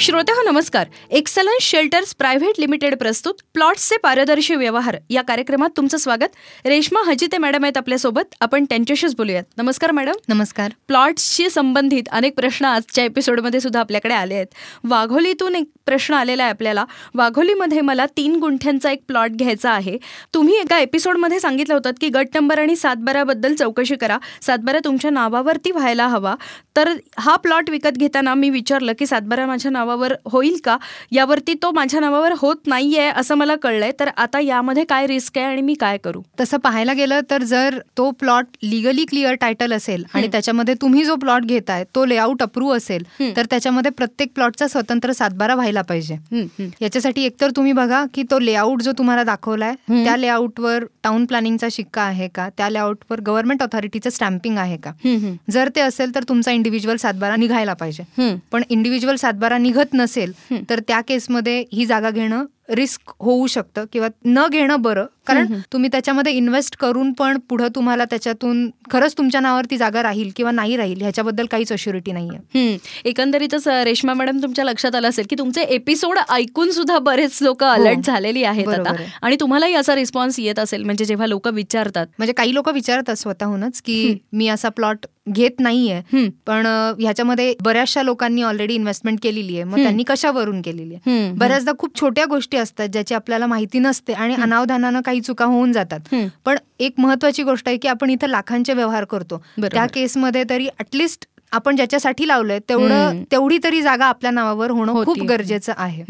श्रोते हो नमस्कार. एक्सलन्स शेल्टर्स प्रायव्हेट लिमिटेड प्रस्तुत प्लॉट्सचे पारदर्शी व्यवहार. या कार्यक्रमात तुमचं स्वागत. रेश्मा हजिते मॅडम आहेत आपल्यासोबत. आपण त्यांच्याशीच बोलूयात. नमस्कार मॅडम. नमस्कार. प्लॉट्सशी संबंधित अनेक प्रश्न आजच्या एपिसोडमध्ये सुद्धा आपल्याकडे आले आहेत. वाघोलीतून एक प्रश्न आलेला आहे आपल्याला. वाघोलीमध्ये मला तीन गुंठ्यांचा एक प्लॉट घ्यायचा आहे. तुम्ही एका एपिसोडमध्ये सांगितलं होतं की गट नंबर आणि सातबाराबद्दल चौकशी करा. सातबारा तुमच्या नावावरती व्हायला हवा. तर हा प्लॉट विकत घेताना मी विचारलं की सातबारा माझ्या नावावर होईल का? यावरती तो माझ्या नावावर होत नाहीये असं मला कळलंय. तर आता यामध्ये काय रिस्क आहे आणि मी काय करू? तसं पाहायला गेलं तर जर तो प्लॉट लिगली क्लिअर टायटल असेल आणि त्याच्यामध्ये तुम्ही जो प्लॉट घेताय तो लेआउट अप्रूव्ह असेल तर त्याच्यामध्ये प्रत्येक प्लॉटचा स्वतंत्र सातबारा व्हायला पाहिजे. याच्यासाठी एकतर तुम्ही बघा की तो लेआउट जो तुम्हाला दाखवलाय त्या लेआउटवर टाउन प्लॅनिंगचा शिक्का आहे का? त्या लेआउटवर गव्हर्नमेंट ऑथॉरिटीचं स्टॅम्पिंग आहे का? जर ते असेल तर तुमचा इंडिव्हिज्युअल सातबारा निघायला पाहिजे. पण इंडिव्हिज्युअल सातबारा निघत नसेल तर त्या केसमध्ये ही जागा घेणं रिस्क होऊ शकतं किंवा न घेणं बरं. कारण तुम्ही त्याच्यामध्ये इन्व्हेस्ट करून पण पुढे तुम्हाला त्याच्यातून खरंच तुमच्या नावावर ती जागा राहील किंवा नाही राहील ह्याच्याबद्दल काहीच अश्युरिटी नाहीये. एकंदरीतच रेश्मा मॅडम तुमच्या लक्षात आलं असेल की तुमचे एपिसोड ऐकून सुद्धा बरेच लोक अलर्ट झालेली आहेत आता. आणि तुम्हालाही असा रिस्पॉन्स येत असेल म्हणजे जेव्हा लोक विचारतात. म्हणजे काही लोक विचारतात स्वतःहूनच की मी असा प्लॉट घेत नाहीये पण ह्याच्यामध्ये बऱ्याचशा लोकांनी ऑलरेडी इन्व्हेस्टमेंट केलेली आहे. मग त्यांनी कशावरून केलेली आहे? बऱ्याचदा खूप छोट्या गोष्टी असतात ज्याची आपल्याला माहिती नसते आणि अनावधानानं काही चुका होऊन जातात. पण एक महत्वाची गोष्ट आहे की आपण इथं लाखांचे व्यवहार करतो. त्या केसमध्ये तरी अटलिस्ट आपण ज्याच्यासाठी लावलंय तेवढं तेवढी तरी जागा आपल्या नावावर होणं खूप गरजेचं आहे.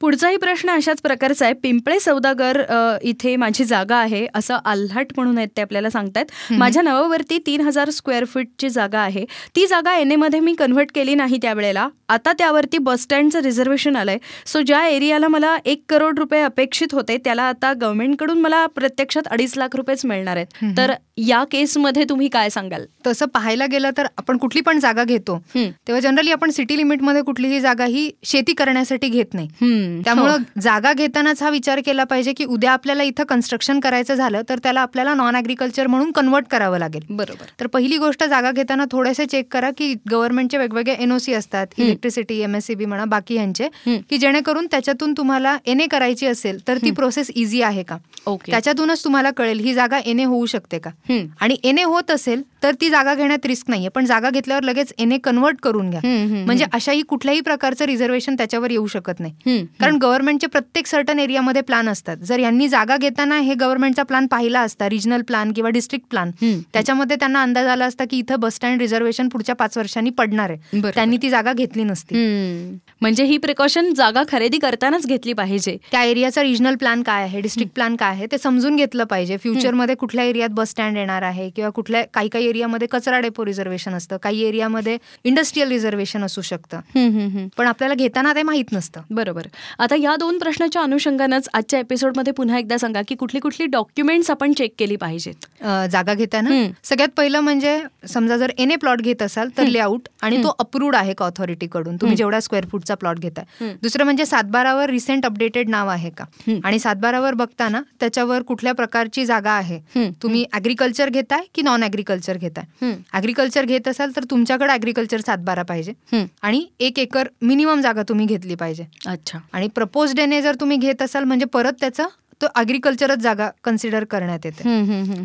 पुढचाही प्रश्न अशाच प्रकारचा आहे. पिंपळे सौदागर इथे माझी जागा आहे असं आल्हाट म्हणून आहेत ते आपल्याला सांगतायत. माझ्या नावावरती तीन हजार स्क्वेअर फीटची जागा आहे. ती जागा एनमध्ये मी कन्व्हर्ट केली नाही त्यावेळेला. आता त्यावरती बस स्टँडचं रिझर्वेशन आलंय. सो ज्या एरियाला मला एक करोड रुपये अपेक्षित होते त्याला आता गव्हर्नमेंटकडून मला प्रत्यक्षात अडीच लाख रुपयेच मिळणार आहेत. तर या केसमध्ये तुम्ही काय सांगाल? तसं पाहायला गेलं तर आपण कुठली पण जागा घेतो तेव्हा जनरली आपण सिटी लिमिटमध्ये कुठलीही जागा ही शेती करण्यासाठी घेत नाही. त्यामुळं हो. जागा घेतानाच हा विचार केला पाहिजे की उद्या आपल्याला इथं कन्स्ट्रक्शन करायचं झालं तर त्याला आपल्याला नॉन अग्रिकल्चर म्हणून कन्वर्ट करावं लागेल. बरोबर. तर पहिली गोष्ट जागा घेताना थोडेसे चेक करा की गव्हर्नमेंटचे वेगवेगळे एनओसी असतात इलेक्ट्रिसिटी एमएससीबी म्हणा बाकी यांचे की जेणेकरून त्याच्यातून तुम्हाला एनए करायची असेल तर ती प्रोसेस इझी आहे का? त्याच्यातूनच तुम्हाला कळेल ही जागा एनए होऊ शकते का? आणि एनए होत असेल तर ती जागा घेण्यात रिस्क नाहीये पण जागा घेतल्यावर लगेच एनए कन्वर्ट करून घ्या. म्हणजे अशाही कुठल्याही प्रकारचं रिझर्वेशन त्याच्यावर येऊ शकत नाही. कारण गव्हर्नमेंटचे प्रत्येक सर्टन एरियामध्ये प्लॅन असतात. जर यांनी जागा घेताना हे गव्हर्नमेंटचा प्लॅन पाहिला असता रिजनल प्लॅन किंवा डिस्ट्रिक्ट प्लॅन त्याच्यामध्ये त्यांना अंदाज आला असता की इथं बस स्टँड रिझर्वेशन पुढच्या पाच वर्षांनी पडणार आहे. त्यांनी ती जागा घेतली नसती. म्हणजे ही प्रिकॉशन जागा खरेदी करतानाच घेतली पाहिजे. त्या एरियाचा रिजनल प्लॅन काय आहे? डिस्ट्रिक्ट प्लॅन काय आहे? ते समजून घेतलं पाहिजे. फ्युचरमध्ये कुठल्या एरियात बस स्टँड येणार आहे? किंवा कुठल्या काही काही एरियामध्ये कचरा डेपो रिझर्वेशन असतं. काही एरियामध्ये इंडस्ट्रीयल रिझर्वेशन असू शकतं. पण आपल्याला घेताना ते माहीत नसतं. बरोबर. आता या दोन प्रश्नाच्या अनुषंगानंच आजच्या एपिसोडमध्ये पुन्हा एकदा सांगा की कुठली कुठली डॉक्युमेंट्स आपण चेक केली पाहिजेत? जागा घेताना? सगळ्यात पहिलं म्हणजे समजा जर एन ए प्लॉट घेत असाल तर लेआउट आणि तो अप्रूव्ड आहे का ऑथॉरिटीकडून तुम्ही जेवढा स्क्वेअर फूटचा प्लॉट घेताय. दुसरं म्हणजे सातबारावर रिसेंट अपडेटेड नाव आहे का? आणि सातबारावर बघताना त्याच्यावर कुठल्या प्रकारची जागा आहे? तुम्ही अग्रिकल्चर घेताय की नॉन अग्रिकल्चर घेताय अग्रिकल्चर घेत असाल तर तुमच्याकडे अग्रिकल्चर सातबारा पाहिजे. आणि एक एकर मिनिमम जागा तुम्ही घेतली पाहिजे. अच्छा. आणि प्रपोज डेने जर तुम्ही घेत असाल म्हणजे परत त्याचा तो अग्रिकल्चरच जागा कन्सिडर करण्यात येते.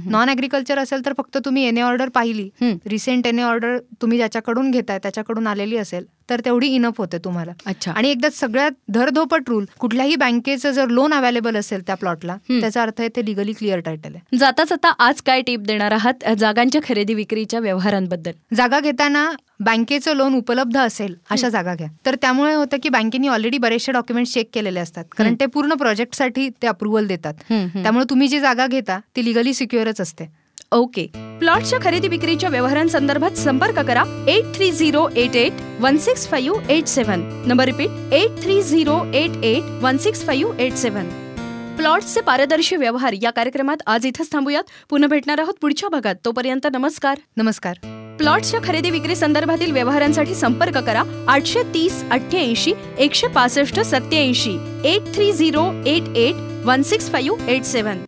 नॉन अग्रिकल्चर असेल तर फक्त तुम्ही एने ऑर्डर पाहिली. रिसेंट एने ऑर्डर तुम्ही ज्याच्याकडून घेताय त्याच्याकडून आलेली असेल. तर तेवढी इनफ होते तुम्हाला. अच्छा. आणि एकदा सगळ्यात धरधोपट रूल कुठल्याही बँकेचं जर लोन अवेलेबल असेल त्या प्लॉटला त्याचा अर्थ आहे ते लिगली क्लिअर टायटल आहे. जाता जाता आज काय टिप देणार आहात? जागांच्या खरेदी विक्रीच्या व्यवहारांबद्दल. जागा घेताना बँकेचं लोन उपलब्ध असेल अशा जागा घ्या. तर त्यामुळे होतं की बँकेने ऑलरेडी बरेचसे डॉक्युमेंट चेक केलेले असतात. कारण ते पूर्ण प्रोजेक्टसाठी ते अप्रुव्हल देतात. त्यामुळे तुम्ही जी जागा घेता ती लिगली सिक्युअरच असते. ओके. प्लॉटच्या खरेदी विक्रीच्या व्यवहारांसंदर्भात संपर्क करा. Eight three zero eight eight one six five eight seven number repeat eight three zero eight eight one six five eight seven प्लॉट्सचे पारदर्शी व्यवहार या कार्यक्रमात आज इथंच थांबूयात. पुन्हा भेटणार आहोत पुढच्या भागात. तोपर्यंत नमस्कार. नमस्कार. प्लॉट्सच्या खरेदी विक्री संदर्भातील व्यवहारांसाठी संपर्क करा. आठशे तीस अठ्ठ्याऐंशी एकशे पासष्ट सत्याऐंशी eight three zero eight eight one six five eight seven